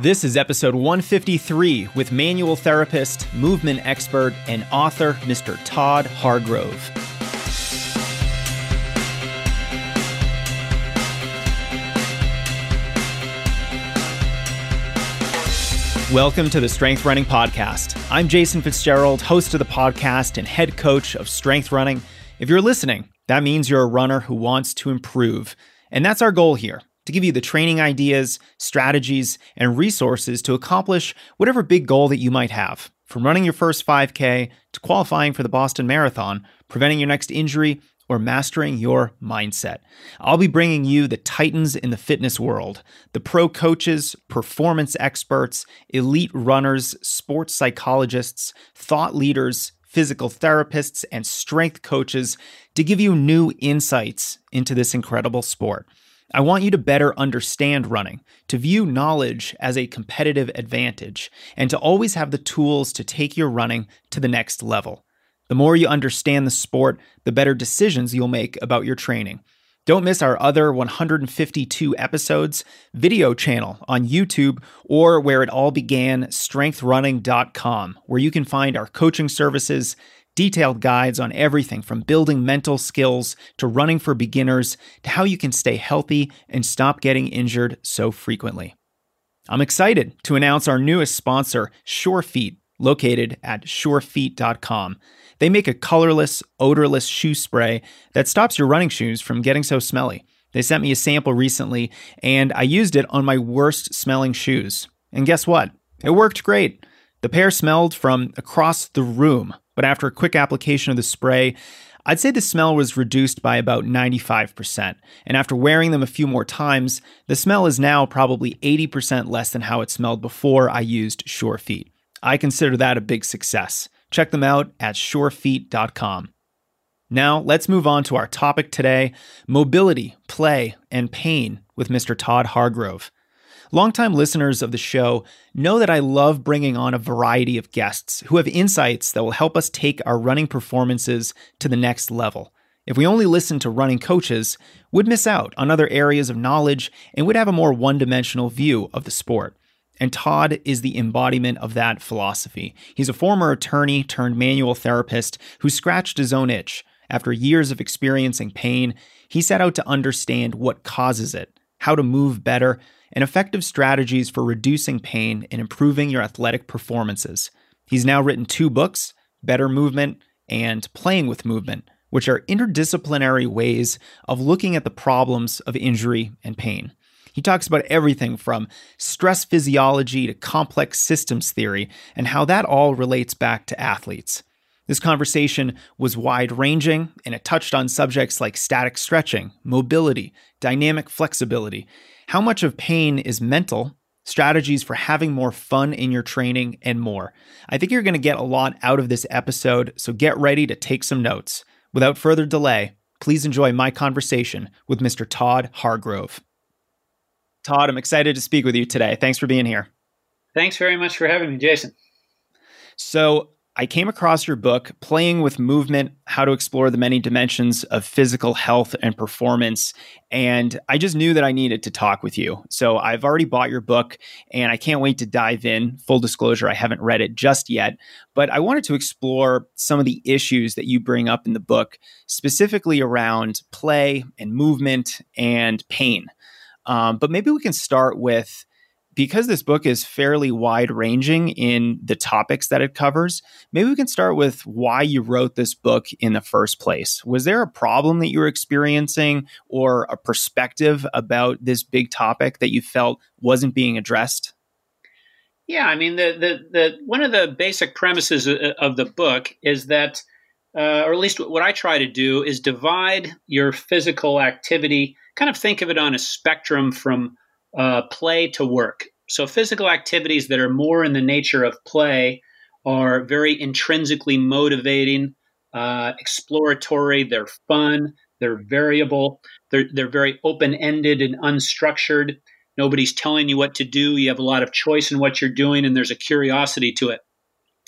This is episode 153 with manual therapist, movement expert, and author Mr. Todd Hargrove. Welcome to the Strength Running Podcast. I'm Jason Fitzgerald, host of the podcast and head coach of Strength Running. If you're listening, that means you're a runner who wants to improve. And that's our goal here to give you the training ideas, strategies, and resources to accomplish whatever big goal that you might have. From running your first 5K to qualifying for the Boston Marathon, preventing your next injury, or mastering your mindset. I'll be bringing you the titans in the fitness world the pro coaches, performance experts, elite runners, sports psychologists, thought leaders, physical therapists, and strength coaches to give you new insights into this incredible sport. I want you to better understand running, to view knowledge as a competitive advantage, and to always have the tools to take your running to the next level. The more you understand the sport, the better decisions you'll make about your training. Don't miss our other 152 episodes, video channel on YouTube, or where it all began, strengthrunning.com, where you can find our coaching services, detailed guides on everything from building mental skills to running for beginners to how you can stay healthy and stop getting injured so frequently. I'm excited to announce our newest sponsor, SureFeet, located at surefeet.com. They make a colorless, odorless shoe spray that stops your running shoes from getting so smelly. They sent me a sample recently, and I used it on my worst smelling shoes. And guess what? It worked great. The pair smelled from across the room, but after a quick application of the spray, I'd say the smell was reduced by about 95%. And after wearing them a few more times, the smell is now probably 80% less than how it smelled before I used SureFeet. I consider that a big success. Check them out at surefeet.com. Now, let's move on to our topic today mobility, play, and pain with Mr. Todd Hargrove. Longtime listeners of the show know that I love bringing on a variety of guests who have insights that will help us take our running performances to the next level. If we only listen to running coaches, we'd miss out on other areas of knowledge and would have a more one dimensional view of the sport. And Todd is the embodiment of that philosophy. He's a former attorney turned manual therapist who scratched his own itch. After years of experiencing pain, he set out to understand what causes it, how to move better, and effective strategies for reducing pain and improving your athletic performances. He's now written two books Better Movement and Playing with Movement, which are interdisciplinary ways of looking at the problems of injury and pain. He talks about everything from stress physiology to complex systems theory and how that all relates back to athletes. This conversation was wide ranging and it touched on subjects like static stretching, mobility, dynamic flexibility, how much of pain is mental, strategies for having more fun in your training, and more. I think you're going to get a lot out of this episode, so get ready to take some notes. Without further delay, please enjoy my conversation with Mr. Todd Hargrove. Todd, I'm excited to speak with you today. Thanks for being here. Thanks very much for having me, Jason. So, I came across your book, Playing with Movement How to Explore the Many Dimensions of Physical Health and Performance. And I just knew that I needed to talk with you. So I've already bought your book and I can't wait to dive in. Full disclosure, I haven't read it just yet, but I wanted to explore some of the issues that you bring up in the book, specifically around play and movement and pain. Um, but maybe we can start with because this book is fairly wide ranging in the topics that it covers, maybe we can start with why you wrote this book in the first place. Was there a problem that you were experiencing or a perspective about this big topic that you felt wasn't being addressed? Yeah, I mean, the, the, the one of the basic premises of the book is that, uh, or at least what I try to do, is divide your physical activity kind of think of it on a spectrum from uh, play to work. So, physical activities that are more in the nature of play are very intrinsically motivating, uh, exploratory, they're fun, they're variable, they're, they're very open ended and unstructured. Nobody's telling you what to do. You have a lot of choice in what you're doing, and there's a curiosity to it.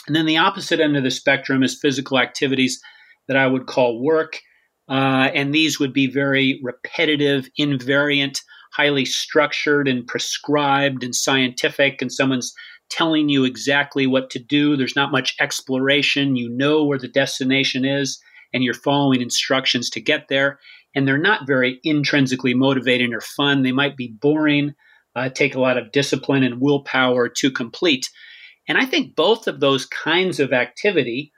And then the opposite end of the spectrum is physical activities that I would call work uh, and these would be very repetitive, invariant, highly structured and prescribed and scientific, and someone's telling you exactly what to do. There's not much exploration. You know where the destination is, and you're following instructions to get there. And they're not very intrinsically motivating or fun. They might be boring, uh, take a lot of discipline and willpower to complete. And I think both of those kinds of activity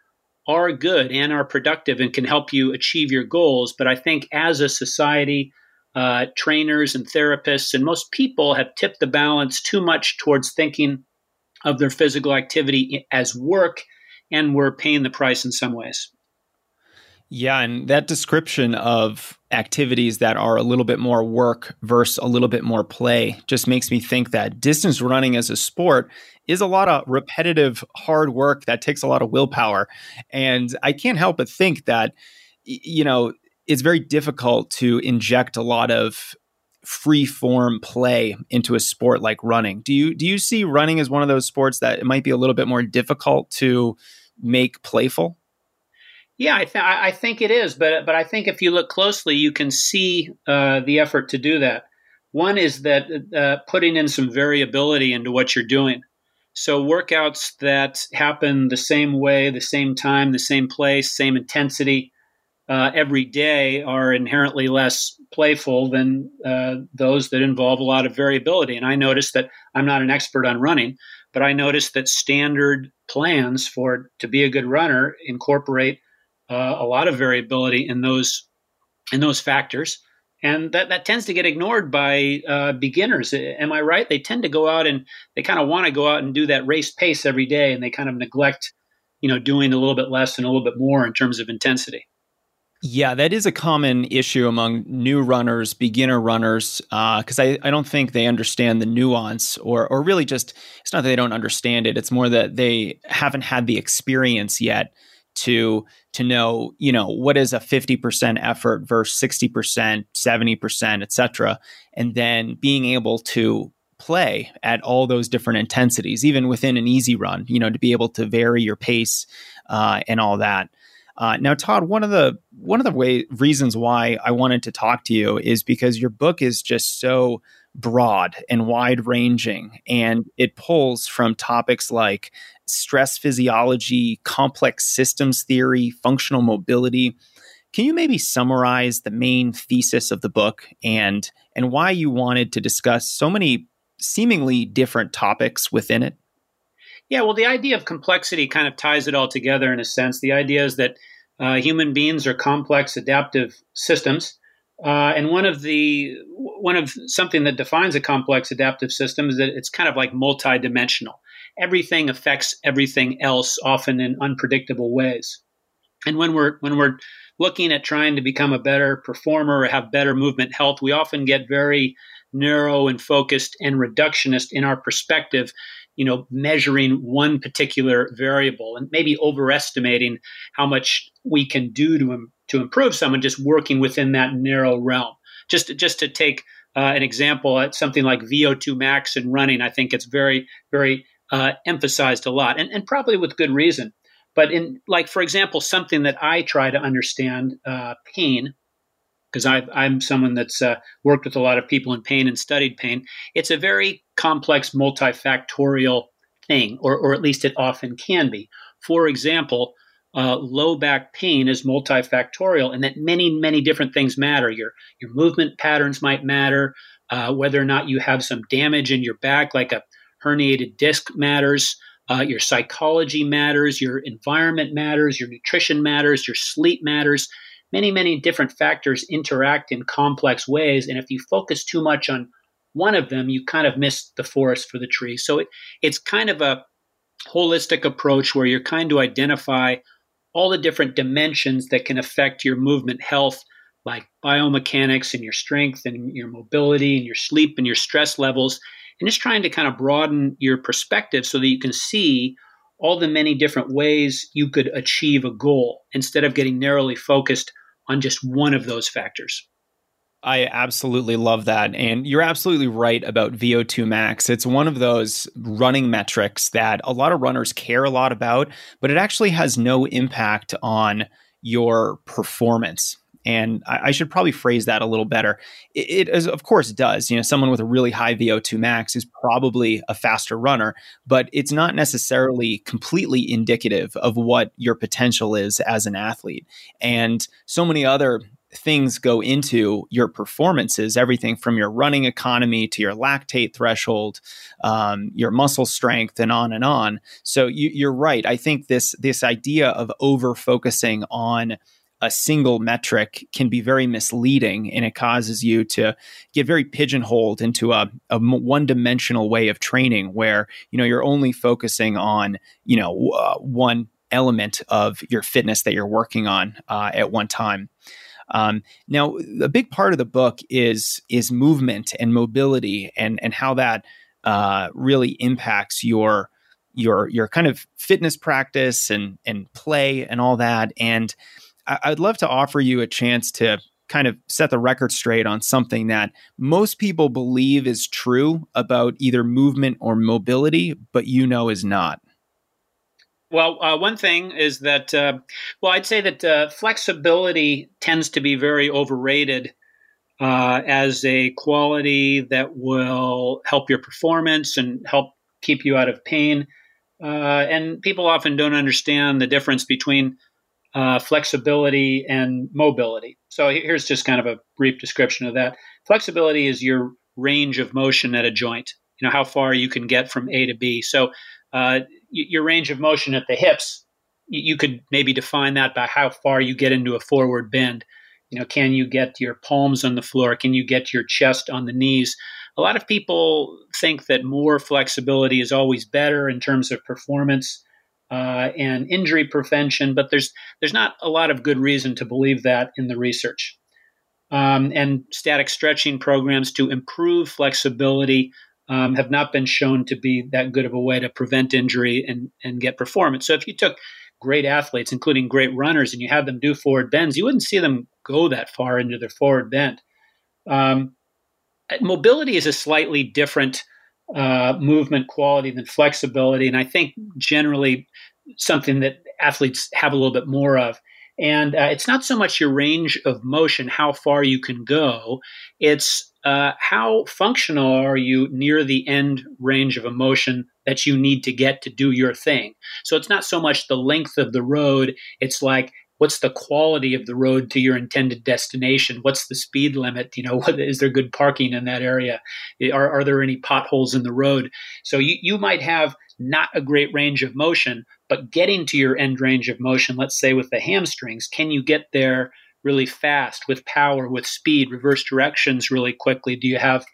are good and are productive and can help you achieve your goals. But I think as a society, uh, trainers and therapists and most people have tipped the balance too much towards thinking of their physical activity as work, and we're paying the price in some ways. Yeah, and that description of activities that are a little bit more work versus a little bit more play just makes me think that distance running as a sport is a lot of repetitive hard work that takes a lot of willpower. And I can't help but think that, you know, it's very difficult to inject a lot of free form play into a sport like running. Do you do you see running as one of those sports that it might be a little bit more difficult to make playful? Yeah, I, th- I think it is, but but I think if you look closely, you can see uh, the effort to do that. One is that uh, putting in some variability into what you're doing. So workouts that happen the same way, the same time, the same place, same intensity uh, every day are inherently less playful than uh, those that involve a lot of variability. And I noticed that I'm not an expert on running, but I noticed that standard plans for to be a good runner incorporate uh, a lot of variability in those in those factors and that, that tends to get ignored by uh, beginners. Am I right? They tend to go out and they kind of want to go out and do that race pace every day, and they kind of neglect, you know, doing a little bit less and a little bit more in terms of intensity. Yeah, that is a common issue among new runners, beginner runners, because uh, I, I don't think they understand the nuance, or or really just it's not that they don't understand it. It's more that they haven't had the experience yet to to know you know what is a 50% effort versus 60% 70% etc and then being able to play at all those different intensities even within an easy run you know to be able to vary your pace uh, and all that uh, now todd one of the one of the way reasons why i wanted to talk to you is because your book is just so broad and wide ranging and it pulls from topics like stress physiology, complex systems theory, functional mobility. Can you maybe summarize the main thesis of the book and and why you wanted to discuss so many seemingly different topics within it? Yeah, well, the idea of complexity kind of ties it all together in a sense. The idea is that uh, human beings are complex adaptive systems, uh, and one of the one of something that defines a complex adaptive system is that it's kind of like multidimensional everything affects everything else, often in unpredictable ways. And when we're when we're looking at trying to become a better performer or have better movement health, we often get very narrow and focused and reductionist in our perspective, you know, measuring one particular variable and maybe overestimating how much we can do to, to improve someone just working within that narrow realm. Just, just to take uh, an example, at something like VO2 max and running, I think it's very, very uh, emphasized a lot, and, and probably with good reason. But in, like, for example, something that I try to understand uh, pain, because I'm someone that's uh, worked with a lot of people in pain and studied pain. It's a very complex, multifactorial thing, or, or at least it often can be. For example, uh, low back pain is multifactorial, and that many, many different things matter. Your your movement patterns might matter. Uh, whether or not you have some damage in your back, like a herniated disc matters. Uh, your psychology matters, your environment matters, your nutrition matters, your sleep matters. Many, many different factors interact in complex ways. And if you focus too much on one of them, you kind of miss the forest for the trees. So it, it's kind of a holistic approach where you're kind to identify all the different dimensions that can affect your movement health, like biomechanics and your strength and your mobility and your sleep and your stress levels and just trying to kind of broaden your perspective so that you can see all the many different ways you could achieve a goal instead of getting narrowly focused on just one of those factors. I absolutely love that. And you're absolutely right about VO2 max. It's one of those running metrics that a lot of runners care a lot about, but it actually has no impact on your performance. And I, I should probably phrase that a little better. It, it is, of course, it does. You know, someone with a really high VO2 max is probably a faster runner, but it's not necessarily completely indicative of what your potential is as an athlete. And so many other things go into your performances everything from your running economy to your lactate threshold um, your muscle strength and on and on. So you, are right. I think this this idea of over focusing on a single metric can be very misleading and it causes you to get very pigeonholed into a, a one-dimensional way of training where you know you're only focusing on you know uh, one element of your fitness that you're working on uh, at one time um, now, a big part of the book is is movement and mobility, and and how that uh, really impacts your your your kind of fitness practice and and play and all that. And I, I'd love to offer you a chance to kind of set the record straight on something that most people believe is true about either movement or mobility, but you know is not. Well, uh, one thing is that, uh, well, I'd say that uh, flexibility tends to be very overrated uh, as a quality that will help your performance and help keep you out of pain. Uh, and people often don't understand the difference between uh, flexibility and mobility. So here's just kind of a brief description of that. Flexibility is your range of motion at a joint. You know how far you can get from A to B. So uh, your range of motion at the hips, you could maybe define that by how far you get into a forward bend. You know, can you get your palms on the floor? Can you get your chest on the knees? A lot of people think that more flexibility is always better in terms of performance uh, and injury prevention, but there's there's not a lot of good reason to believe that in the research. Um, and static stretching programs to improve flexibility um, have not been shown to be that good of a way to prevent injury and, and get performance. So if you took great athletes, including great runners, and you had them do forward bends, you wouldn't see them go that far into their forward bend. Um, mobility is a slightly different uh, movement quality than flexibility, and I think generally something that athletes have a little bit more of. And uh, it's not so much your range of motion, how far you can go. It's uh, how functional are you near the end range of motion that you need to get to do your thing? So it's not so much the length of the road, it's like, what's the quality of the road to your intended destination? What's the speed limit? You know what, is there good parking in that area? Are, are there any potholes in the road? So you, you might have not a great range of motion but getting to your end range of motion let's say with the hamstrings can you get there really fast with power, with speed, reverse directions really quickly? Do you have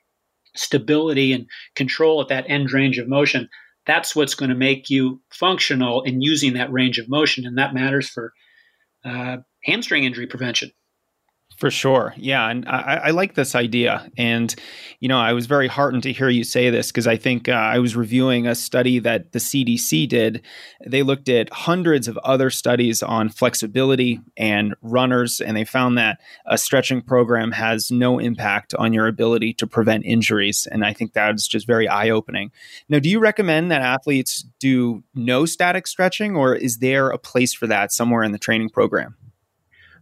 stability and control at that end range of motion? That's what's going to make you functional in using that range of motion. And that matters for uh, hamstring injury prevention. For sure. Yeah. And I, I, like this idea. And, you know, I was very heartened to hear you say this because I think uh, I was reviewing a study that the CDC did. They looked at hundreds of other studies on flexibility and runners, and they found that a stretching program has no impact on your ability to prevent injuries. And I think that's just very eye opening. Now, do you recommend that athletes do no static stretching, or is there a place for that somewhere in the training program?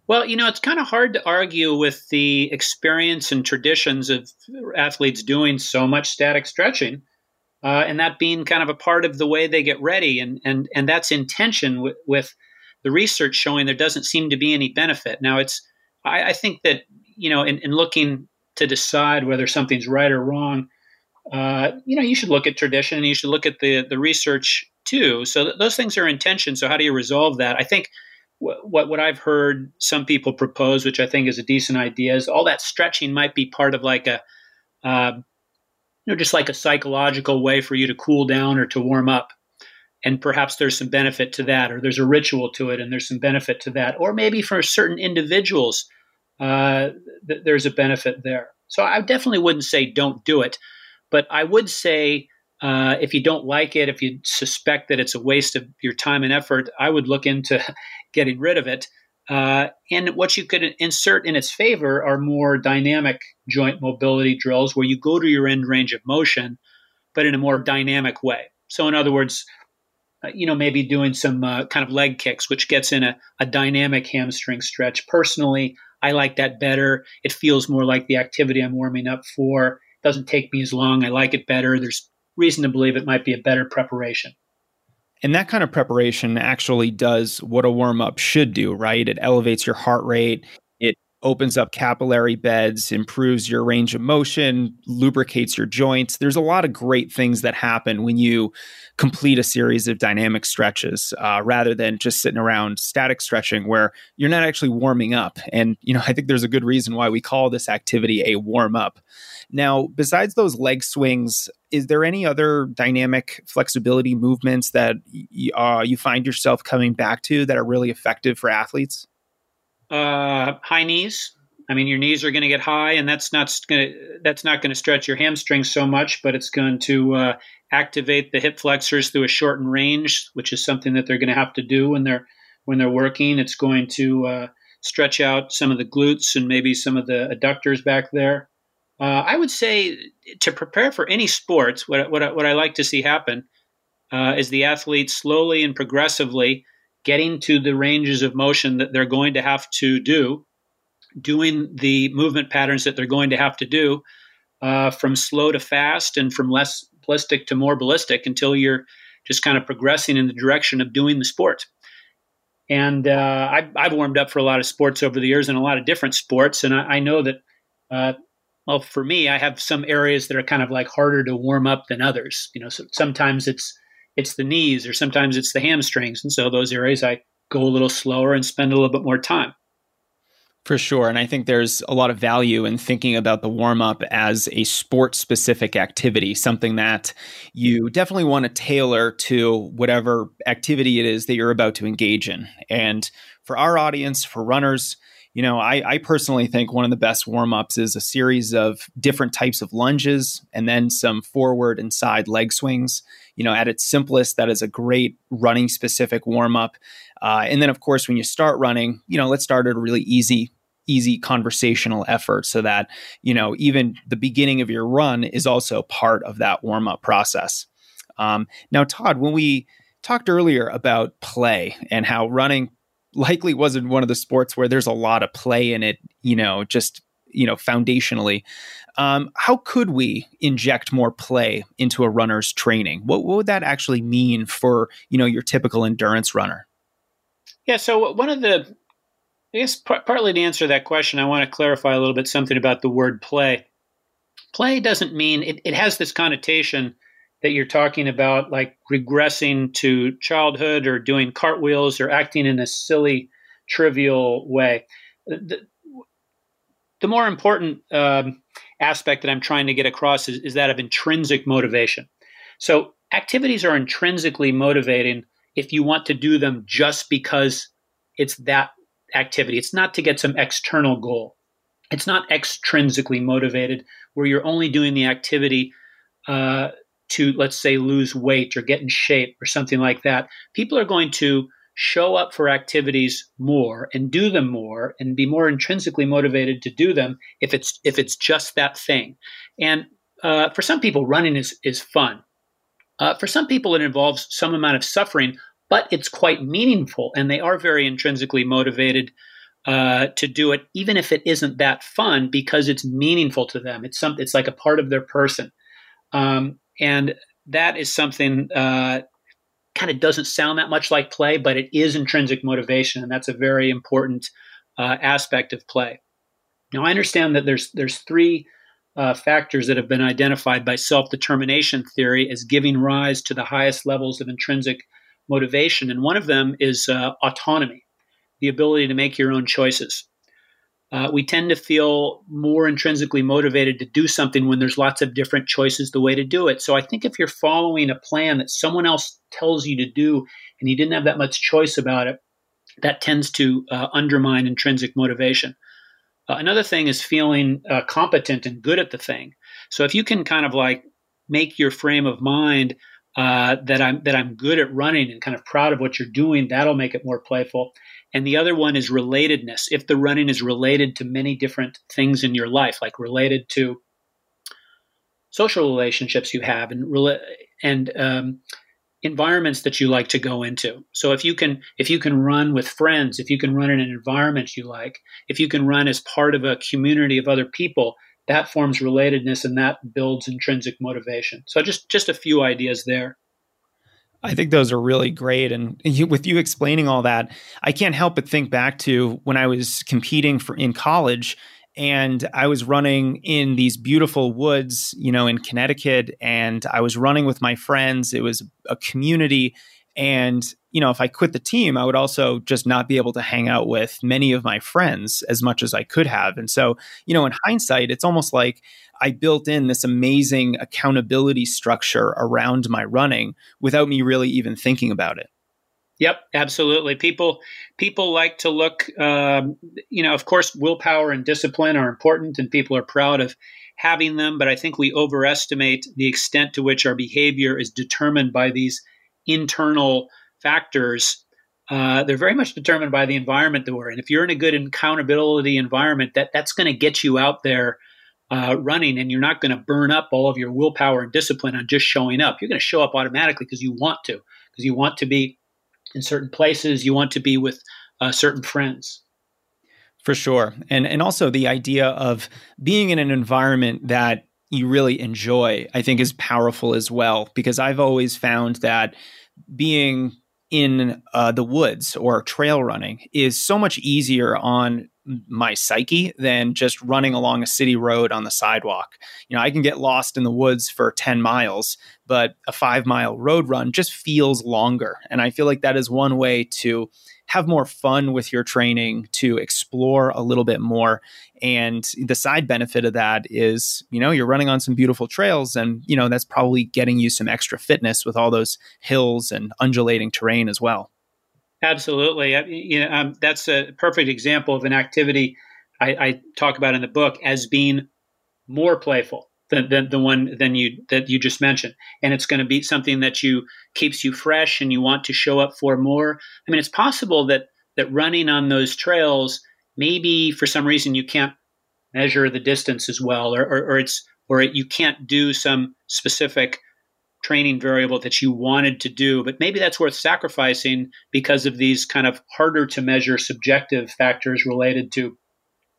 Well, you know, it's kind of hard to argue with the experience and traditions of athletes doing so much static stretching, uh, and that being kind of a part of the way they get ready, and and and that's in tension with, with the research showing there doesn't seem to be any benefit. Now, it's I, I think that you know, in, in, looking to decide whether something's right or wrong, uh, you know, you should look at tradition and you should look at the the research too. So th- those things are in tension. So how do you resolve that? I think what what I've heard some people propose, which I think is a decent idea, is all that stretching might be part of like a, uh, you know, just like a psychological way for you to cool down or to warm up, and perhaps there's some benefit to that, or there's a ritual to it, and there's some benefit to that, or maybe for certain individuals, uh, th- there's a benefit there. So I definitely wouldn't say don't do it, but I would say uh, if you don't like it, if you suspect that it's a waste of your time and effort, I would look into getting rid of it. Uh, and what you could insert in its favor are more dynamic joint mobility drills where you go to your end range of motion, but in a more dynamic way. So, in other words, uh, you know, maybe doing some uh, kind of leg kicks, which gets in a, a dynamic hamstring stretch. Personally, I like that better. It feels more like the activity I'm warming up for. It doesn't take me as long. I like it better. There's reason to believe it might be a better preparation. And that kind of preparation actually does what a warm up should do, right? It elevates your heart rate, opens up capillary beds, improves your range of motion, lubricates your joints. There's a lot of great things that happen when you complete a series of dynamic stretches uh, rather than just sitting around static stretching where you're not actually warming up. And, you know, I think there's a good reason why we call this activity a warm up. Now, besides those leg swings, is there any other dynamic flexibility movements that uh, you find yourself coming back to that are really effective for athletes? Uh, high knees. I mean, your knees are going to get high, and that's not going to that's not going to stretch your hamstrings so much, but it's going to uh, activate the hip flexors through a shortened range, which is something that they're going to have to do when they're when they're working. It's going to uh, stretch out some of the glutes and maybe some of the adductors back there. Uh, I would say to prepare for any sports, what, what, what I like to see happen uh, is the athlete slowly and progressively getting to the ranges of motion that they're going to have to do, doing the movement patterns that they're going to have to do uh, from slow to fast and from less ballistic to more ballistic until you're just kind of progressing in the direction of doing the sport. And uh, I've, I've, warmed up for a lot of sports over the years and a lot of different sports. And I, I know that uh, well, for me, I have some areas that are kind of like harder to warm up than others. You know, so sometimes it's it's the knees or sometimes it's the hamstrings, and so those areas I go a little slower and spend a little bit more time. For sure. And I think there's a lot of value in thinking about the warm up as a sport specific activity, something that you definitely want to tailor to whatever activity it is that you're about to engage in. And for our audience, for runners, you know, I, I personally think one of the best warm ups is a series of different types of lunges and then some forward and side leg swings. You know, at its simplest, that is a great running specific warm up. Uh, and then, of course, when you start running, you know, let's start at a really easy easy conversational effort so that you know even the beginning of your run is also part of that warm up process um, now todd when we talked earlier about play and how running likely wasn't one of the sports where there's a lot of play in it, you know, just, you know, foundationally. Um, how could we inject more play into a runner's training? What, what would that actually mean for, you know, your typical endurance runner? Yeah. So one of the, I guess partly to answer that question, I want to clarify a little bit something about the word play. Play doesn't mean it, it has this connotation that you're talking about, like regressing to childhood or doing cartwheels or acting in a silly, trivial way. The, the more important um, aspect that I'm trying to get across is, is that of intrinsic motivation. So, activities are intrinsically motivating if you want to do them just because it's that activity. It's not to get some external goal. It's not extrinsically motivated where you're only doing the activity uh, to, let's say, lose weight or get in shape or something like that, people are going to show up for activities more and do them more and be more intrinsically motivated to do them if it's if it's just that thing. And uh, for some people, running is is fun. Uh, for some people, it involves some amount of suffering, but it's quite meaningful, and they are very intrinsically motivated uh, to do it, even if it isn't that fun, because it's meaningful to them. It's some, it's like a part of their person. Um, and that is something uh, kind of doesn't sound that much like play, but it is intrinsic motivation, and that's a very important uh, aspect of play. Now, I understand that there's there's three uh, factors that have been identified by self-determination theory as giving rise to the highest levels of intrinsic motivation, and one of them is uh, autonomy, the ability to make your own choices uh, we tend to feel more intrinsically motivated to do something when there's lots of different choices the way to do it. So I think if you're following a plan that someone else tells you to do and you didn't have that much choice about it, that tends to uh, undermine intrinsic motivation. Uh, another thing is feeling uh, competent and good at the thing. So if you can kind of like make your frame of mind uh, that I'm that I'm good at running and kind of proud of what you're doing, that'll make it more playful. And the other one is relatedness. If the running is related to many different things in your life, like related to social relationships you have, and and um, environments that you like to go into. So if you can if you can run with friends, if you can run in an environment you like, if you can run as part of a community of other people, that forms relatedness and that builds intrinsic motivation. So just just a few ideas there. I think those are really great. And you, with you explaining all that, I can't help but think back to when I was competing for in college and I was running in these beautiful woods, you know, in Connecticut, and I was running with my friends. It was a community. And, you know, if I quit the team, I would also just not be able to hang out with many of my friends as much as I could have. And so, you know, in hindsight, it's almost like I built in this amazing accountability structure around my running without me really even thinking about it. Yep, absolutely. People people like to look. Um, you know, of course, willpower and discipline are important, and people are proud of having them. But I think we overestimate the extent to which our behavior is determined by these internal factors. Uh, they're very much determined by the environment that we're in. If you're in a good accountability environment, that that's going to get you out there uh, running, and you're not going to burn up all of your willpower and discipline on just showing up. You're going to show up automatically because you want to, because you want to be in certain places. You want to be with uh, certain friends. For sure, and and also the idea of being in an environment that you really enjoy, I think, is powerful as well. Because I've always found that being in uh, the woods or trail running is so much easier on my psyche than just running along a city road on the sidewalk. You know, I can get lost in the woods for 10 miles, but a five mile road run just feels longer. And I feel like that is one way to have more fun with your training, to explore a little bit more. And the side benefit of that is, you know, you're running on some beautiful trails, and, you know, that's probably getting you some extra fitness with all those hills and undulating terrain as well. Absolutely. You know, um, that's a perfect example of an activity I, I, talk about in the book as being more playful than, than the one than you that you just mentioned, and it's going to be something that you keeps you fresh and you want to show up for more. I mean, it's possible that that running on those trails, maybe for some reason you can't measure the distance as well, or, or, or it's or it, you can't do some specific training variable that you wanted to do, but maybe that's worth sacrificing because of these kind of harder to measure subjective factors related to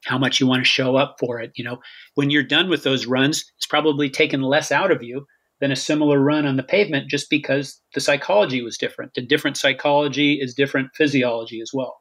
how much you want to show up for it. You know, when you're done with those runs, it's probably taken less out of you than a similar run on the pavement just because the psychology was different. The different psychology is different physiology as well.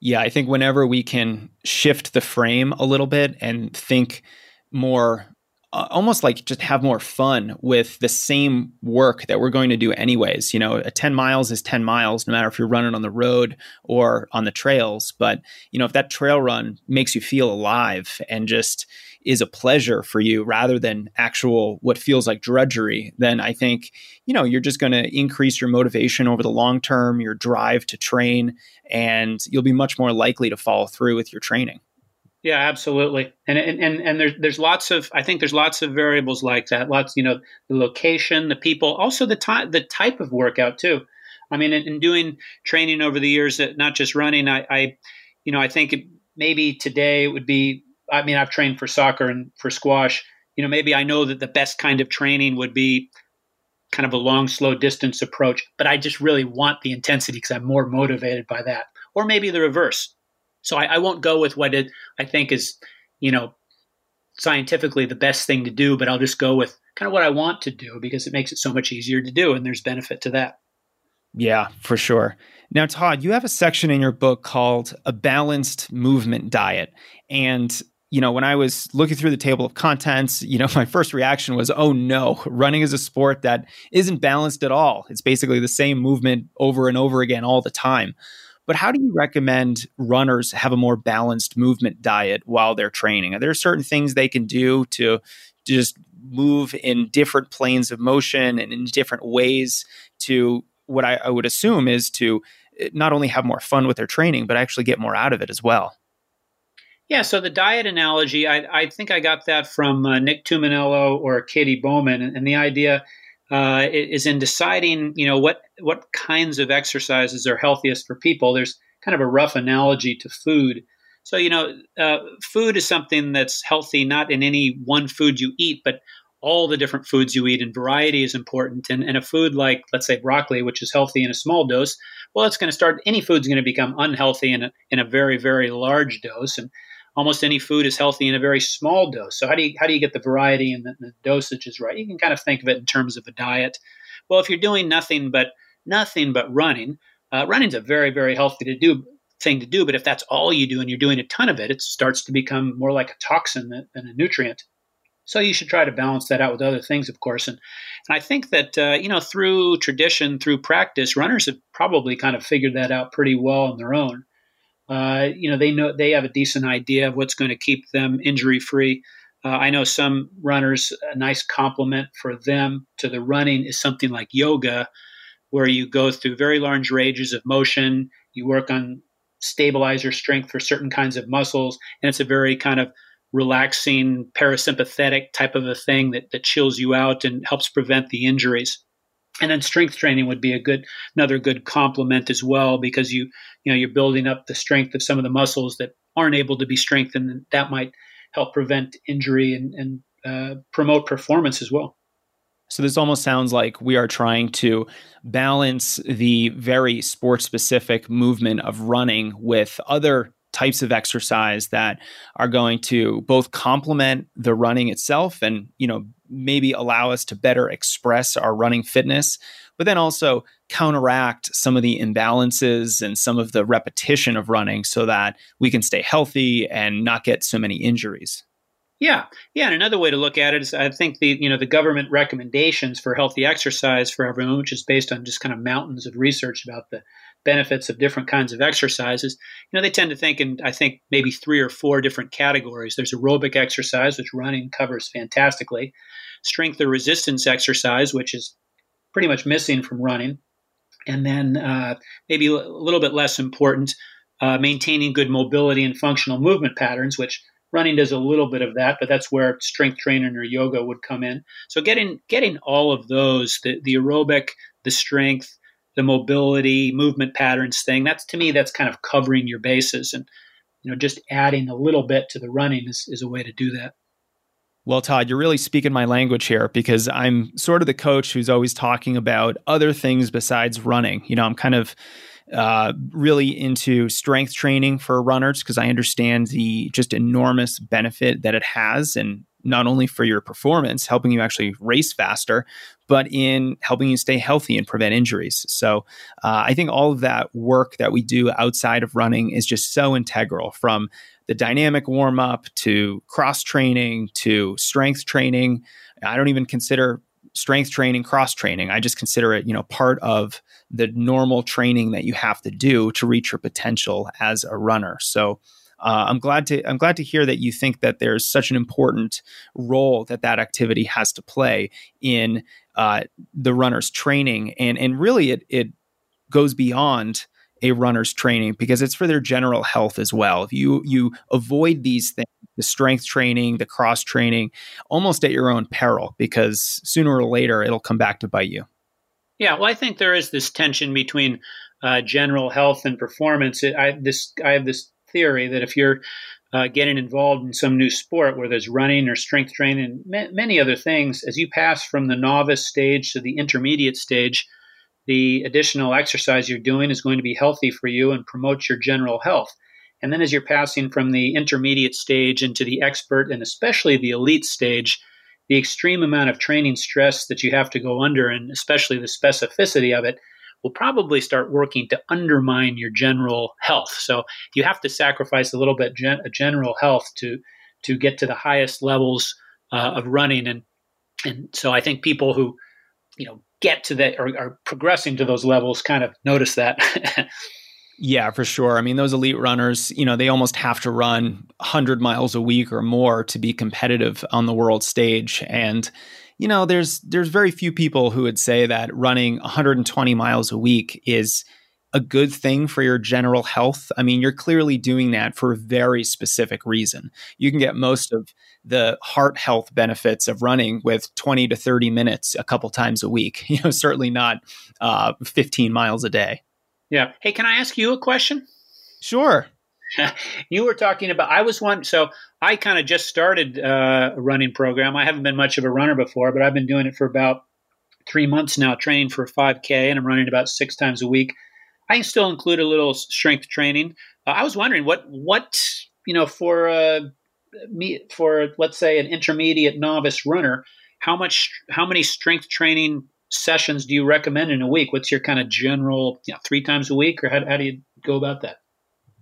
Yeah, I think whenever we can shift the frame a little bit and think more Uh, almost like just have more fun with the same work that we're going to do anyways you know a 10 miles is 10 miles no matter if you're running on the road or on the trails but you know if that trail run makes you feel alive and just is a pleasure for you rather than actual what feels like drudgery then i think you know you're just going to increase your motivation over the long term your drive to train and you'll be much more likely to follow through with your training yeah, absolutely. And and and, and there's there's lots of I think there's lots of variables like that. Lots, you know, the location, the people, also the time the type of workout too. I mean, in, in doing training over the years, that not just running, I, I you know, I think maybe today it would be. I mean, I've trained for soccer and for squash. You know, maybe I know that the best kind of training would be kind of a long, slow distance approach, but I just really want the intensity because I'm more motivated by that. Or maybe the reverse so I, I won't go with what it, I think is, you know, scientifically the best thing to do, but I'll just go with kind of what I want to do because it makes it so much easier to do, and there's benefit to that. Yeah, for sure. Now, Todd, you have a section in your book called A Balanced Movement Diet. And, you know, when I was looking through the table of contents, you know, my first reaction was, oh no, running is a sport that isn't balanced at all. It's basically the same movement over and over again all the time. But how do you recommend runners have a more balanced movement diet while they're training? Are there certain things they can do to, just move in different planes of motion and in different ways to what I, I would assume is to eh, not only have more fun with their training, but actually get more out of it as well? Yeah, so the diet analogy, I, I think I got that from uh, Nick Tumminello or Katy Bowman, and, and the idea uh, is in deciding, you know, what what kinds of exercises are healthiest for people. There's kind of a rough analogy to food. So, you know, uh, food is something that's healthy not in any one food you eat, but all the different foods you eat, and variety is important. And, and a food like, let's say, broccoli, which is healthy in a small dose, well, it's going to start, any food's going to become unhealthy in a, in a very, very large dose. And almost any food is healthy in a very small dose. So how do you, how do you get the variety and the, the dosage is right? You can kind of think of it in terms of a diet. Well, if you're doing nothing but nothing but running, uh, running's a very, very healthy to do thing to do. But if that's all you do and you're doing a ton of it, it starts to become more like a toxin than, than a nutrient. So you should try to balance that out with other things, of course. And, and I think that, uh, you know, through tradition, through practice, runners have probably kind of figured that out pretty well on their own. Uh, you know, they know they have a decent idea of what's going to keep them injury free. Uh, I know some runners, a nice compliment for them to the running is something like yoga, where you go through very large ranges of motion. You work on stabilizer strength for certain kinds of muscles, and it's a very kind of relaxing parasympathetic type of a thing that, that chills you out and helps prevent the injuries and then strength training would be a good another good complement as well because you you know you're building up the strength of some of the muscles that aren't able to be strengthened and that might help prevent injury and, and uh, promote performance as well. So this almost sounds like we are trying to balance the very sport specific movement of running with other types of exercise that are going to both complement the running itself and you know maybe allow us to better express our running fitness but then also counteract some of the imbalances and some of the repetition of running so that we can stay healthy and not get so many injuries yeah, yeah. And another way to look at it is, I think the you know the government recommendations for healthy exercise for everyone, which is based on just kind of mountains of research about the benefits of different kinds of exercises. You know, they tend to think in I think maybe three or four different categories. There's aerobic exercise, which running covers fantastically. Strength or resistance exercise, which is pretty much missing from running, and then uh, maybe a little bit less important, uh, maintaining good mobility and functional movement patterns, which running does a little bit of that, but that's where strength training or yoga would come in. So getting getting all of those, the, the aerobic, the strength, the mobility, movement patterns thing, that's to me that's kind of covering your bases. And you know, just adding a little bit to the running is, is a way to do that. Well, Todd, you're really speaking my language here because I'm sort of the coach who's always talking about other things besides running. You know, I'm kind of uh, really into strength training for runners because I understand the just enormous benefit that it has, and not only for your performance, helping you actually race faster, but in helping you stay healthy and prevent injuries. So uh, I think all of that work that we do outside of running is just so integral from the dynamic warm up to cross training to strength training. I don't even consider strength training, cross training. I just consider it, you know, part of the normal training that you have to do to reach your potential as a runner. So uh, I'm glad to I'm glad to hear that you think that there's such an important role that that activity has to play in uh, the runner's training, and and really it it goes beyond a runner's training because it's for their general health as well. If you you avoid these things, the strength training, the cross training, almost at your own peril, because sooner or later it'll come back to bite you. Yeah, well, I think there is this tension between uh, general health and performance. I this I have this theory that if you're uh, getting involved in some new sport where there's running or strength training, and many other things, as you pass from the novice stage to the intermediate stage, the additional exercise you're doing is going to be healthy for you and promote your general health. And then as you're passing from the intermediate stage into the expert and especially the elite stage, the extreme amount of training stress that you have to go under, and especially the specificity of it, will probably start working to undermine your general health. So you have to sacrifice a little bit gen- general health to to get to the highest levels uh, of running. And and so I think people who you know get to that or are progressing to those levels kind of notice that. Yeah, for sure. I mean, those elite runners, you know, they almost have to run 100 miles a week or more to be competitive on the world stage. And, you know, there's there's very few people who would say that running 120 miles a week is a good thing for your general health. I mean, you're clearly doing that for a very specific reason. You can get most of the heart health benefits of running with 20 to 30 minutes a couple times a week. You know, certainly not uh, 15 miles a day. Yeah. Hey, can I ask you a question? Sure. you were talking about. I was one. So I kind of just started uh, a running program. I haven't been much of a runner before, but I've been doing it for about three months now, training for 5K, and I'm running about six times a week. I can still include a little strength training. Uh, I was wondering what what you know for uh, me for let's say an intermediate novice runner, how much how many strength training sessions do you recommend in a week? What's your kind of general you know, three times a week, or how, how do you go about that?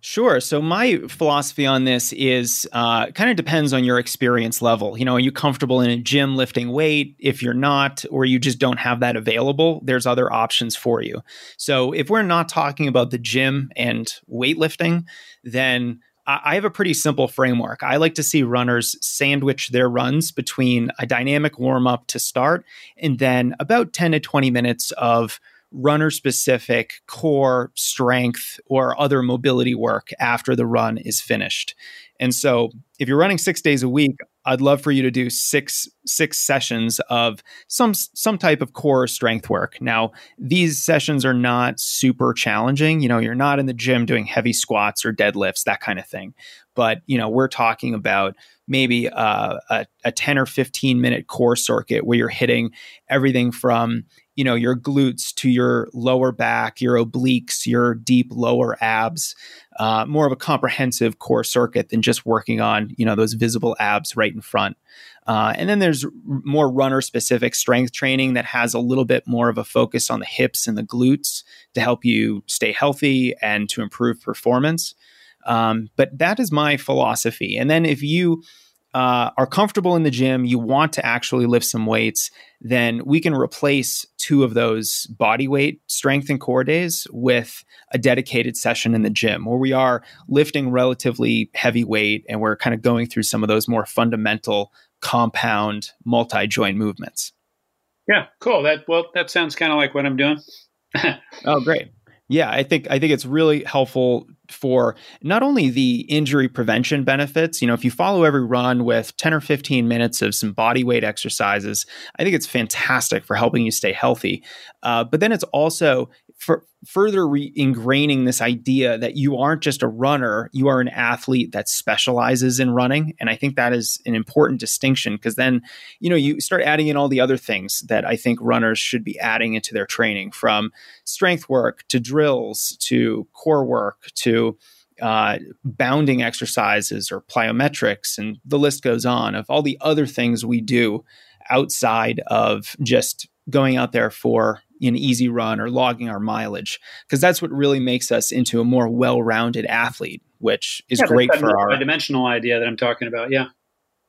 Sure. So my philosophy on this is uh, kind of depends on your experience level. You know, are you comfortable in a gym lifting weight? If you're not, or you just don't have that available, there's other options for you. So if we're not talking about the gym and weightlifting, then I have a pretty simple framework. I like to see runners sandwich their runs between a dynamic warm up to start and then about 10 to 20 minutes of runner specific core strength or other mobility work after the run is finished. And so if you're running 6 days a week, I'd love for you to do 6 6 sessions of some some type of core strength work. Now, these sessions are not super challenging, you know, you're not in the gym doing heavy squats or deadlifts, that kind of thing. But, you know, we're talking about maybe uh, a, a 10 or 15 minute core circuit where you're hitting everything from you know your glutes to your lower back your obliques your deep lower abs uh, more of a comprehensive core circuit than just working on you know those visible abs right in front. Uh, and then there's more runner specific strength training that has a little bit more of a focus on the hips and the glutes to help you stay healthy and to improve performance. Um, but that is my philosophy. And then if you uh, are comfortable in the gym, you want to actually lift some weights, then we can replace two of those body weight strength and core days with a dedicated session in the gym where we are lifting relatively heavy weight and we're kind of going through some of those more fundamental compound multi joint movements. Yeah, cool. That well, that sounds kind of like what I'm doing. oh, great. Yeah, I think I think it's really helpful for not only the injury prevention benefits, you know, if you follow every run with 10 or 15 minutes of some body weight exercises, I think it's fantastic for helping you stay healthy. Uh, but then it's also for further re- ingraining this idea that you aren't just a runner, you are an athlete that specializes in running. And I think that is an important distinction because then, you know, you start adding in all the other things that I think runners should be adding into their training from strength work to drills to core work to uh, bounding exercises or plyometrics, and the list goes on of all the other things we do outside of just going out there for an easy run or logging our mileage because that's what really makes us into a more well-rounded athlete which is yeah, great for our dimensional idea that i'm talking about yeah.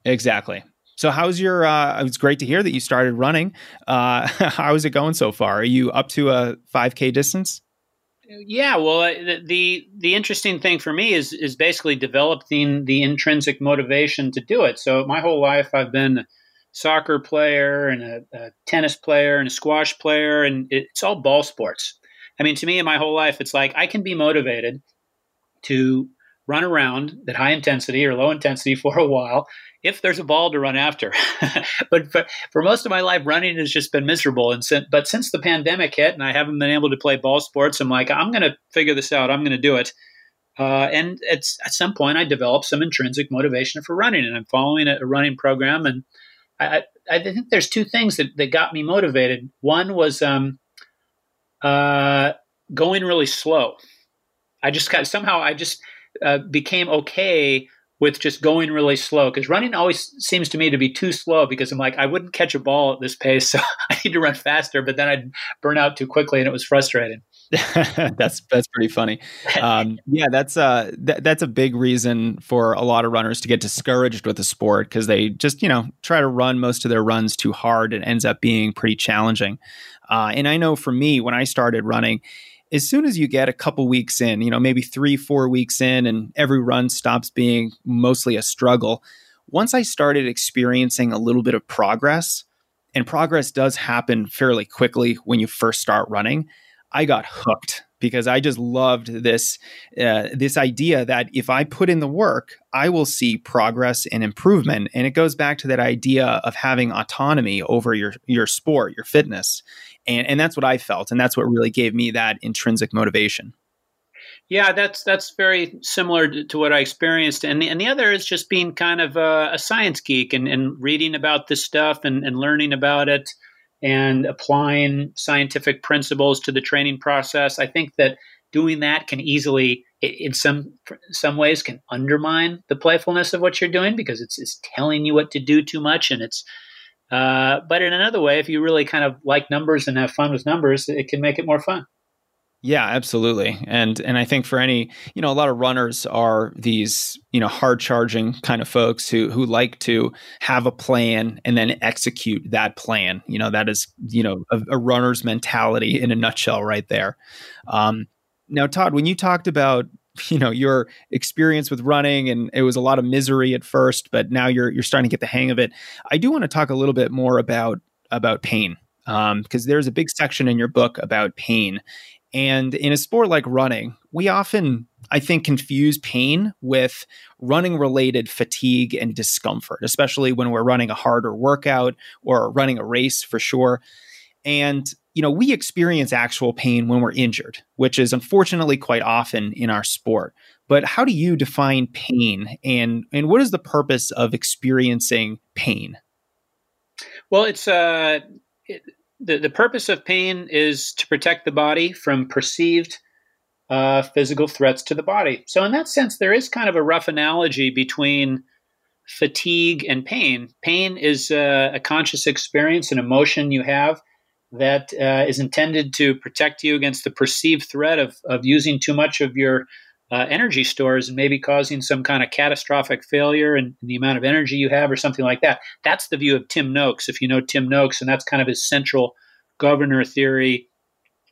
Exactly. So how's your uh it's great to hear that you started running. Uh how is it going so far? Are you up to a 5k distance? Yeah, well, uh, the, the, the interesting thing for me is is basically developing the intrinsic motivation to do it. So my whole life, I've been soccer player and a, a tennis player and a squash player, and it's all ball sports. I mean, to me, in my whole life, it's like I can be motivated to run around at high intensity or low intensity for a while if there's a ball to run after. but for, for, most of my life, running has just been miserable. And but since the pandemic hit and I haven't been able to play ball sports, I'm like, I'm going to figure this out. I'm going to do it. Uh, and at some point I developed some intrinsic motivation for running, and I'm following a, a running program, and I, I think there's two things that, that got me motivated. One was um, uh, going really slow. I just got somehow I just uh, became okay with just going really slow because running always seems to me to be too slow because I'm like I wouldn't catch a ball at this pace, so I need to run faster. But then I'd burn out too quickly, and it was frustrating. that's that's pretty funny. Um, yeah, that's uh th- that's a big reason for a lot of runners to get discouraged with the sport because they just you know try to run most of their runs too hard and ends up being pretty challenging. Uh, and I know for me when I started running, as soon as you get a couple weeks in, you know maybe three four weeks in, and every run stops being mostly a struggle. Once I started experiencing a little bit of progress, and progress does happen fairly quickly when you first start running I got hooked because I just loved this uh, this idea that if I put in the work, I will see progress and improvement. And it goes back to that idea of having autonomy over your your sport, your fitness, and and that's what I felt, and that's what really gave me that intrinsic motivation. Yeah, that's that's very similar to, to, what I experienced, and the, and the other is just being kind of a, a science geek and, and reading about this stuff and, and learning about it and applying scientific principles to the training process. I think that doing that can easily, in some some ways, can undermine the playfulness of what you're doing because it's it's telling you what to do too much, and it's. Uh, but in another way, if you really kind of like numbers and have fun with numbers, it can make it more fun. Yeah, absolutely. And and I think for any, you know, a lot of runners are these, you know, hard charging kind of folks who who like to have a plan and then execute that plan. You know, that is, you know, a, a runner's mentality in a nutshell right there. Um, now, Todd, when you talked about you know your experience with running and it was a lot of misery at first but now you're you're starting to get the hang of it i do want to talk a little bit more about about pain because um, there's a big section in your book about pain and in a sport like running, we often, I think, confuse pain with running related fatigue and discomfort, especially when we're running a harder workout or running a race for sure. And, you know, we experience actual pain when we're injured, which is unfortunately quite often in our sport. But how do you define pain and, and what is the purpose of experiencing pain? Well, it's uh, it, the, the purpose of pain is to protect the body from perceived uh, physical threats to the body. So, in that sense, there is kind of a rough analogy between fatigue and pain. Pain is uh, a conscious experience, an emotion you have that uh, is intended to protect you against the perceived threat of, of using too much of your uh, energy stores and maybe causing some kind of catastrophic failure in, in, the amount of energy you have or something like that. That's the view of Tim Noakes, if you know Tim Noakes, and that's kind of his central governor theory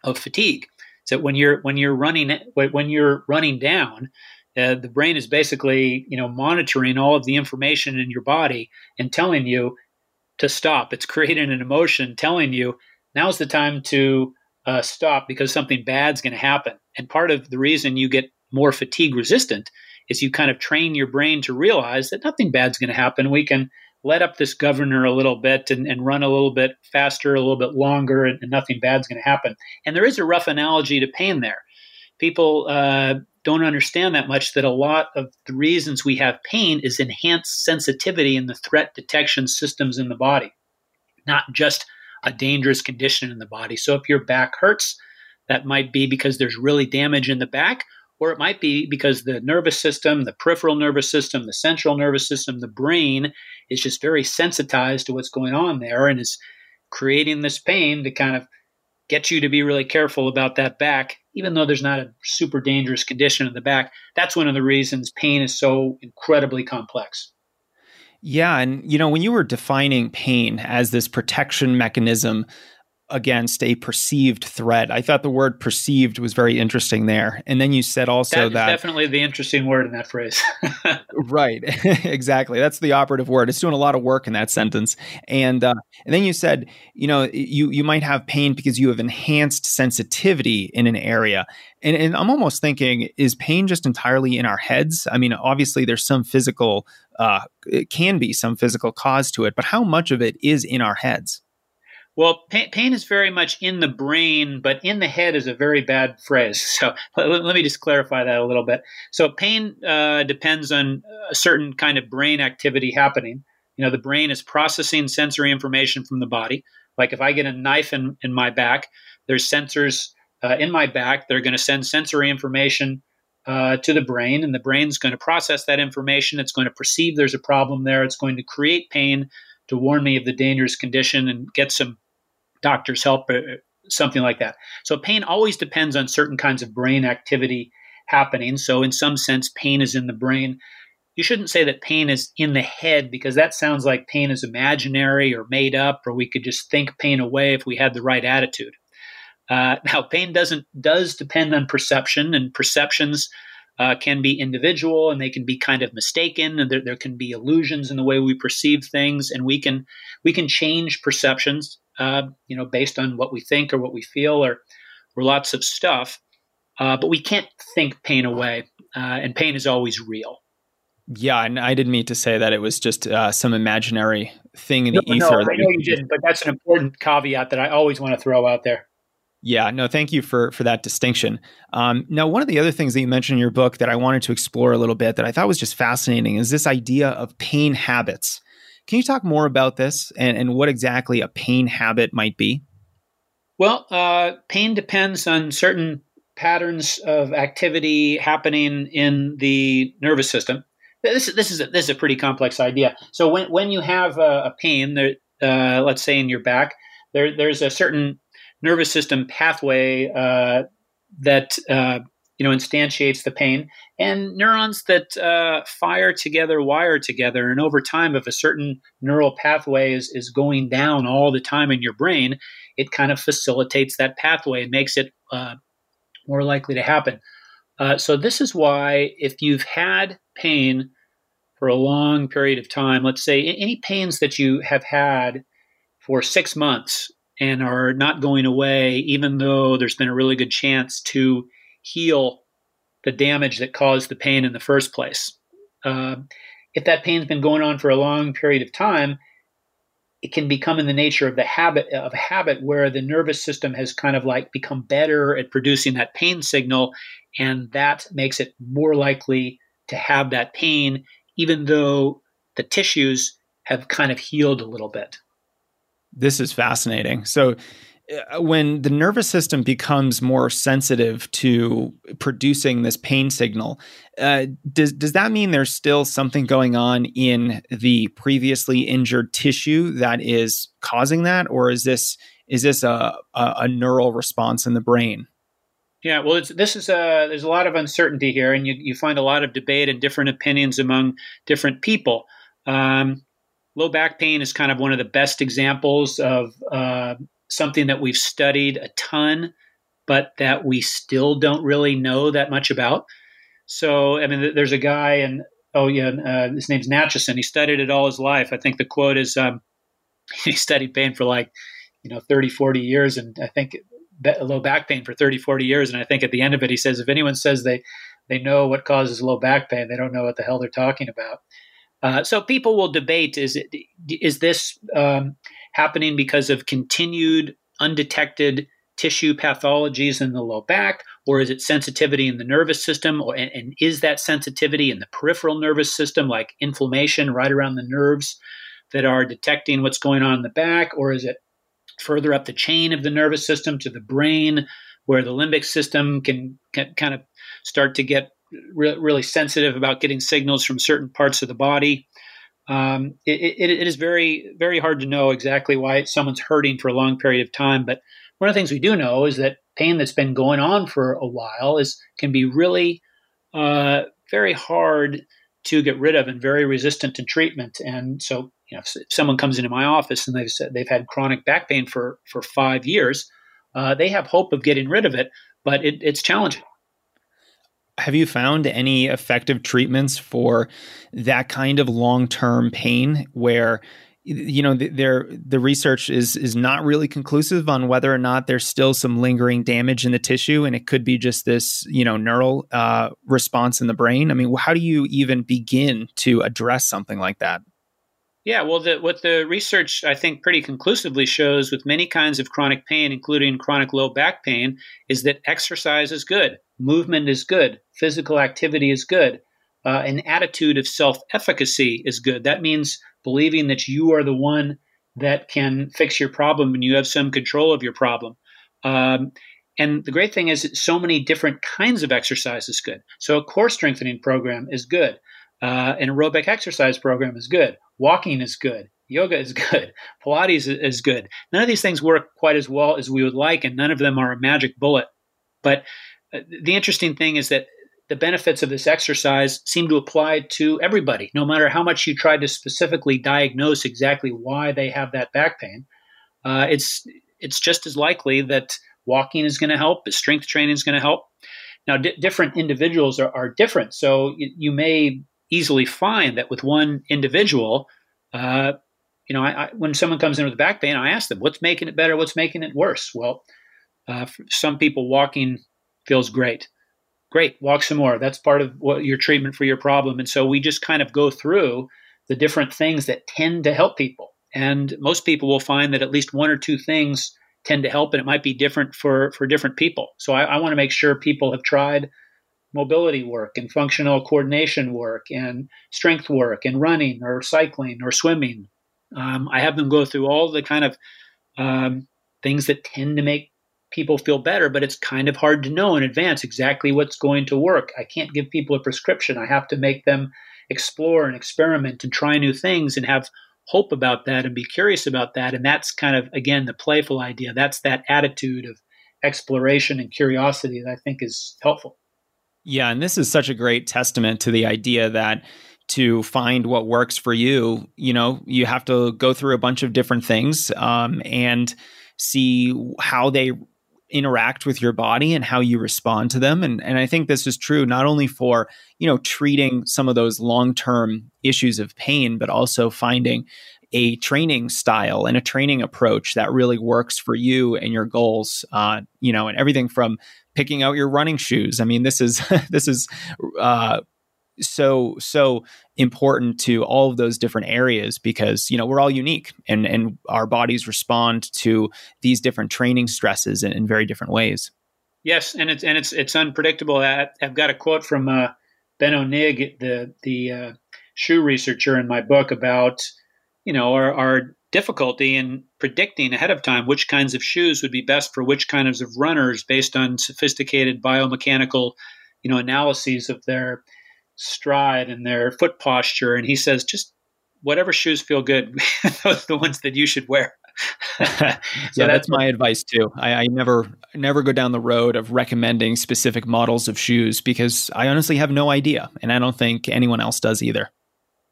of fatigue. So when you're when you're running when you're running down, uh, the brain is basically you know monitoring all of the information in your body and telling you to stop. It's creating an emotion telling you now's the time to uh, stop because something bad's going to happen. And part of the reason you get more fatigue resistant is you kind of train your brain to realize that nothing bad's going to happen. We can let up this governor a little bit and, and run a little bit faster, a little bit longer, and, and nothing bad's going to happen. And there is a rough analogy to pain there. People uh, don't understand that much that a lot of the reasons we have pain is enhanced sensitivity in the threat detection systems in the body, not just a dangerous condition in the body. So if your back hurts, that might be because there's really damage in the back, or it might be because the nervous system, the peripheral nervous system, the central nervous system, the brain is just very sensitized to what's going on there and is creating this pain to kind of get you to be really careful about that back, even though there's not a super dangerous condition in the back. That's one of the reasons pain is so incredibly complex. Yeah. And, you know, when you were defining pain as this protection mechanism against a perceived threat. I thought the word perceived was very interesting there. And then you said also that, that definitely the interesting word in that phrase. right. exactly. That's the operative word. It's doing a lot of work in that sentence. And uh, and then you said, you know, you you might have pain because you have enhanced sensitivity in an area. And and I'm almost thinking is pain just entirely in our heads? I mean, obviously there's some physical uh, it can be some physical cause to it, but how much of it is in our heads? Well, pain, pain, is very much in the brain, but in the head is a very bad phrase. So let, let me just clarify that a little bit. So pain uh, depends on a certain kind of brain activity happening. You know, the brain is processing sensory information from the body. Like if I get a knife in, in my back, there's sensors uh, in my back that are going to send sensory information uh, to the brain, and the brain's going to process that information. It's going to perceive there's a problem there. It's going to create pain to warn me of the dangerous condition and get some doctor's help, uh, something like that. So pain always depends on certain kinds of brain activity happening. So in some sense, pain is in the brain. You shouldn't say that pain is in the head because that sounds like pain is imaginary or made up, or we could just think pain away if we had the right attitude. Uh, now, pain doesn't does depend on perception, and perceptions uh, can be individual and they can be kind of mistaken and there, there, can be illusions in the way we perceive things and we can we can change perceptions uh, you know based on what we think or what we feel or or lots of stuff uh, but we can't think pain away uh, and pain is always real yeah, and I didn't mean to say that it was just uh, some imaginary thing in the no, ether. No, I know you didn't, but that's an important caveat that I always want to throw out there. Yeah, no, thank you for for that distinction. Um, now, one of the other things that you mentioned in your book that I wanted to explore a little bit that I thought was just fascinating is this idea of pain habits. Can you talk more about this and, and what exactly a pain habit might be? Well, uh, pain depends on certain patterns of activity happening in the nervous system. This, this is a, this is a pretty complex idea. So when when you have a, a pain, there, uh, let's say in your back, there there's a certain nervous system pathway uh, that uh, you know instantiates the pain, and neurons that uh, fire together wire together. And over time, if a certain neural pathway is is going down all the time in your brain, it kind of facilitates that pathway and makes it uh, more likely to happen. Uh, so this is why if you've had pain for a long period of time, let's say any pains that you have had for six months and are not going away, even though there's been a really good chance to heal the damage that caused the pain in the first place. Uh, if that pain's been going on for a long period of time, it can become in the nature of the habit of habit where the nervous system has kind of like become better at producing that pain signal, and that makes it more likely to have that pain, even though the tissues have kind of healed a little bit. This is fascinating. So, when the nervous system becomes more sensitive to producing this pain signal, uh, does does that mean there's still something going on in the previously injured tissue that is causing that, or is this is this a, a, a neural response in the brain? Yeah, well, this is a there's a lot of uncertainty here, and you, you find a lot of debate and different opinions among different people. Um, low back pain is kind of one of the best examples of uh, something that we've studied a ton, but that we still don't really know that much about. So, I mean, there's a guy, and oh yeah, uh, his name's Nachemson. He studied it all his life. I think the quote is um, he studied pain for like, you know, 30, 40 years, and I think low back pain for 30, 40 years. And I think at the end of it, he says, if anyone says they they know what causes low back pain, they don't know what the hell they're talking about. Uh, so people will debate: is it is this um, happening because of continued undetected tissue pathologies in the low back, or is it sensitivity in the nervous system, or and, and is that sensitivity in the peripheral nervous system, like inflammation right around the nerves that are detecting what's going on in the back, or is it further up the chain of the nervous system to the brain, where the limbic system can, can kind of start to get re- really sensitive about getting signals from certain parts of the body. Um, it, it, it is very, very hard to know exactly why someone's hurting for a long period of time. But one of the things we do know is that pain that's been going on for a while is can be really uh, very hard to get rid of and very resistant to treatment. And so, you know, if, if someone comes into my office and they've said they've had chronic back pain for for five years, uh, they have hope of getting rid of it, but it, it's challenging. Have you found any effective treatments for that kind of long-term pain where you know there the research is is not really conclusive on whether or not there's still some lingering damage in the tissue and it could be just this you know neural uh, response in the brain? I mean how do you even begin to address something like that yeah, well, the, what the research I think pretty conclusively shows with many kinds of chronic pain, including chronic low back pain, is that exercise is good, movement is good, physical activity is good, uh, an attitude of self efficacy is good. That means believing that you are the one that can fix your problem and you have some control of your problem. Um, and the great thing is, that so many different kinds of exercise is good. So a core strengthening program is good. Uh, an aerobic exercise program is good. Walking is good. Yoga is good. Pilates is good. None of these things work quite as well as we would like, and none of them are a magic bullet. But uh, the interesting thing is that the benefits of this exercise seem to apply to everybody, no matter how much you try to specifically diagnose exactly why they have that back pain. Uh, it's it's just as likely that walking is going to help, strength training is going to help. Now, different individuals are, are different, so you, you may easily find that with one individual, uh, you know, I, I, when someone comes in with back pain, I ask them, what's making it better? What's making it worse? Well, uh, some people walking feels great. Great, walk some more. That's part of what your treatment for your problem. And so we just kind of go through the different things that tend to help people. And most people will find that at least one or two things tend to help, and it might be different for for different people. So I, I want to make sure people have tried mobility work and functional coordination work and strength work and running or cycling or swimming. Um, I have them go through all the kind of um, things that tend to make people feel better, but it's kind of hard to know in advance exactly what's going to work. I can't give people a prescription. I have to make them explore and experiment and try new things and have hope about that and be curious about that. And that's kind of, again, the playful idea. That's that attitude of exploration and curiosity that I think is helpful. Yeah. And this is such a great testament to the idea that to find what works for you, you know, you have to go through a bunch of different things um, and see how they interact with your body and how you respond to them and and I think this is true not only for you know treating some of those long-term issues of pain but also finding a training style and a training approach that really works for you and your goals uh, you know and everything from picking out your running shoes. I mean this is this is uh, so so important to all of those different areas because you know we're all unique and and our bodies respond to these different training stresses in, in very different ways. Yes and it's and it's it's unpredictable. I, have got a quote from uh, Benno Nigg the the uh, shoe researcher in my book about you know our, our difficulty in predicting ahead of time which kinds of shoes would be best for which kinds of runners based on sophisticated biomechanical you know analyses of their stride and their foot posture. And he says, just whatever shoes feel good, those are the ones that you should wear. so yeah, that's, that's my advice too. I, I, never never go down the road of recommending specific models of shoes because I honestly have no idea, and I don't think anyone else does either.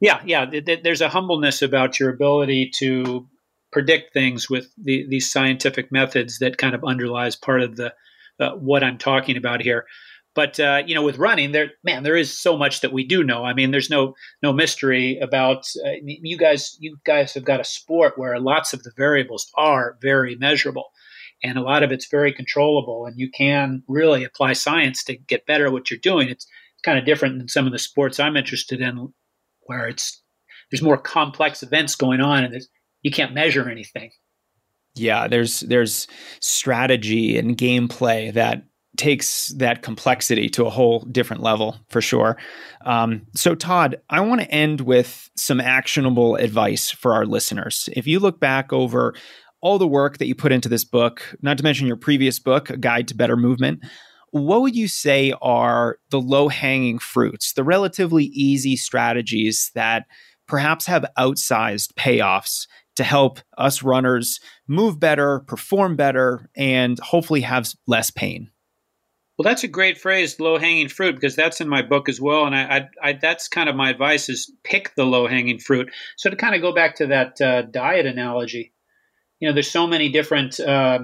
Yeah, yeah. There's a humbleness about your ability to predict things with the, these scientific methods that kind of underlies part of the uh, what I'm talking about here. But uh, you know, with running, there, man, there is so much that we do know. I mean, there's no no mystery about uh, you guys. You guys have got a sport where lots of the variables are very measurable, and a lot of it's very controllable, and you can really apply science to get better at what you're doing. It's kind of different than some of the sports I'm interested in, where it's there's more complex events going on, and you can't measure anything. Yeah, there's there's strategy and gameplay that takes that complexity to a whole different level for sure. Um, so, Todd, I want to end with some actionable advice for our listeners. If you look back over all the work that you put into this book, not to mention your previous book, A Guide to Better Movement, what would you say are the low hanging fruits, the relatively easy strategies that perhaps have outsized payoffs to help us runners move better, perform better, and hopefully have less pain? Well, that's a great phrase, low hanging fruit, because that's in my book as well. And I, I, I, that's kind of my advice is pick the low hanging fruit. So to kind of go back to that uh, diet analogy, you know, there's so many different uh,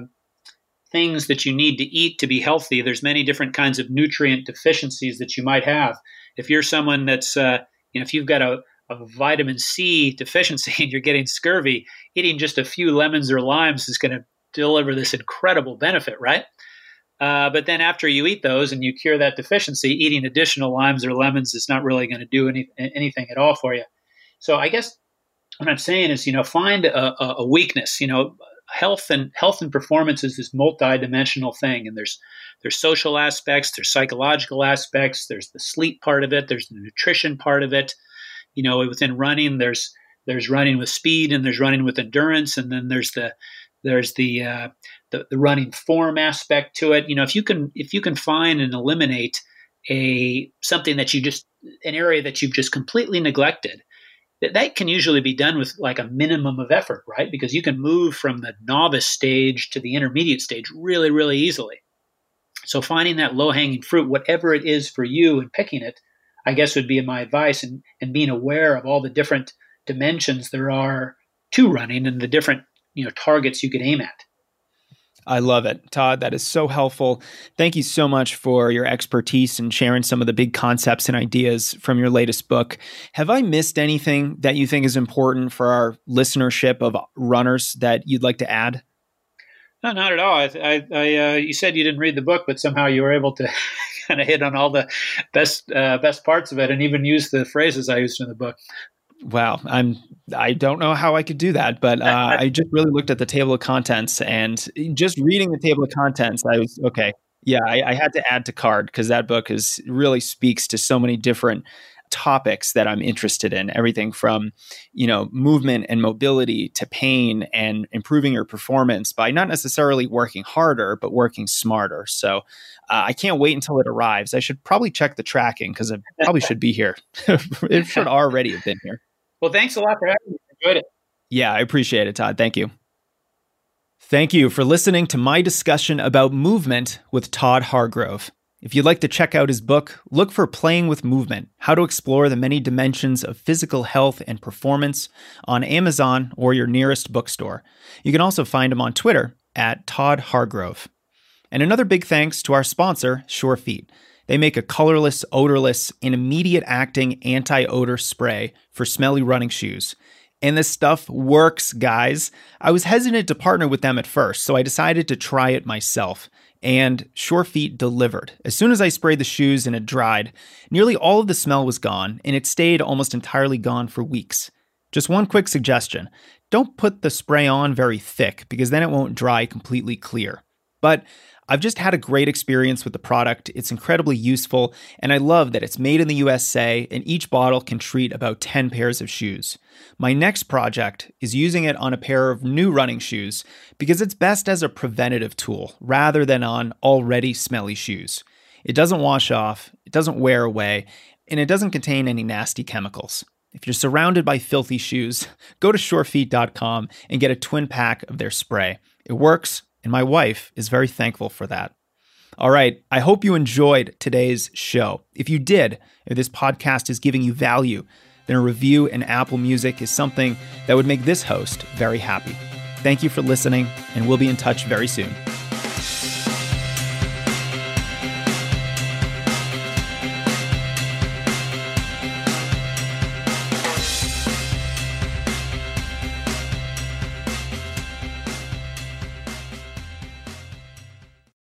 things that you need to eat to be healthy. There's many different kinds of nutrient deficiencies that you might have. If you're someone that's, uh, you know, if you've got a, a vitamin C deficiency and you're getting scurvy, eating just a few lemons or limes is going to deliver this incredible benefit, right? Uh, but then after you eat those and you cure that deficiency, eating additional limes or lemons is not really going to do any, anything at all for you. So I guess what I'm saying is, you know, find a, a weakness. You know, health and health and performance is this multi-dimensional thing, and there's there's social aspects, there's psychological aspects, there's the sleep part of it, there's the nutrition part of it. You know, within running, there's there's running with speed and there's running with endurance, and then there's the there's the, uh, the the running form aspect to it. You know, if you can if you can find and eliminate a something that you just an area that you've just completely neglected, that that can usually be done with like a minimum of effort, right? Because you can move from the novice stage to the intermediate stage really, really easily. So finding that low hanging fruit, whatever it is for you, and picking it, I guess would be my advice, and and being aware of all the different dimensions there are to running and the different you know targets you could aim at. I love it. Todd, that is so helpful. Thank you so much for your expertise and sharing some of the big concepts and ideas from your latest book. Have I missed anything that you think is important for our listenership of runners that you'd like to add? No, not at all. I, I, I uh, you said you didn't read the book, but somehow you were able to kind of hit on all the best, uh, best parts of it, and even use the phrases I used in the book. Wow, I'm I don't know how I could do that, but uh, I just really looked at the table of contents and just reading the table of contents, I was okay. Yeah, I, I had to add to card because that book is really speaks to so many different topics that I'm interested in. Everything from, you know, movement and mobility to pain and improving your performance by not necessarily working harder, but working smarter. So uh, I can't wait until it arrives. I should probably check the tracking because it probably should be here. it should already have been here. Well, thanks a lot for having me. Enjoyed it. Yeah, I appreciate it, Todd. Thank you. Thank you for listening to my discussion about movement with Todd Hargrove. If you'd like to check out his book, look for Playing with Movement How to Explore the Many Dimensions of Physical Health and Performance on Amazon or your nearest bookstore. You can also find him on Twitter at Todd Hargrove. And another big thanks to our sponsor, SureFeet. They make a colorless, odorless, and immediate acting anti odor spray for smelly running shoes. And this stuff works, guys. I was hesitant to partner with them at first, so I decided to try it myself. And SureFeet delivered. As soon as I sprayed the shoes and it dried, nearly all of the smell was gone, and it stayed almost entirely gone for weeks. Just one quick suggestion don't put the spray on very thick because then it won't dry completely clear. But I've just had a great experience with the product. It's incredibly useful, and I love that it's made in the USA and each bottle can treat about 10 pairs of shoes. My next project is using it on a pair of new running shoes because it's best as a preventative tool rather than on already smelly shoes. It doesn't wash off, it doesn't wear away, and it doesn't contain any nasty chemicals. If you're surrounded by filthy shoes, go to surefeet.com and get a twin pack of their spray. It works and my wife is very thankful for that. All right, I hope you enjoyed today's show. If you did, if this podcast is giving you value, then a review in Apple Music is something that would make this host very happy. Thank you for listening, and we'll be in touch very soon.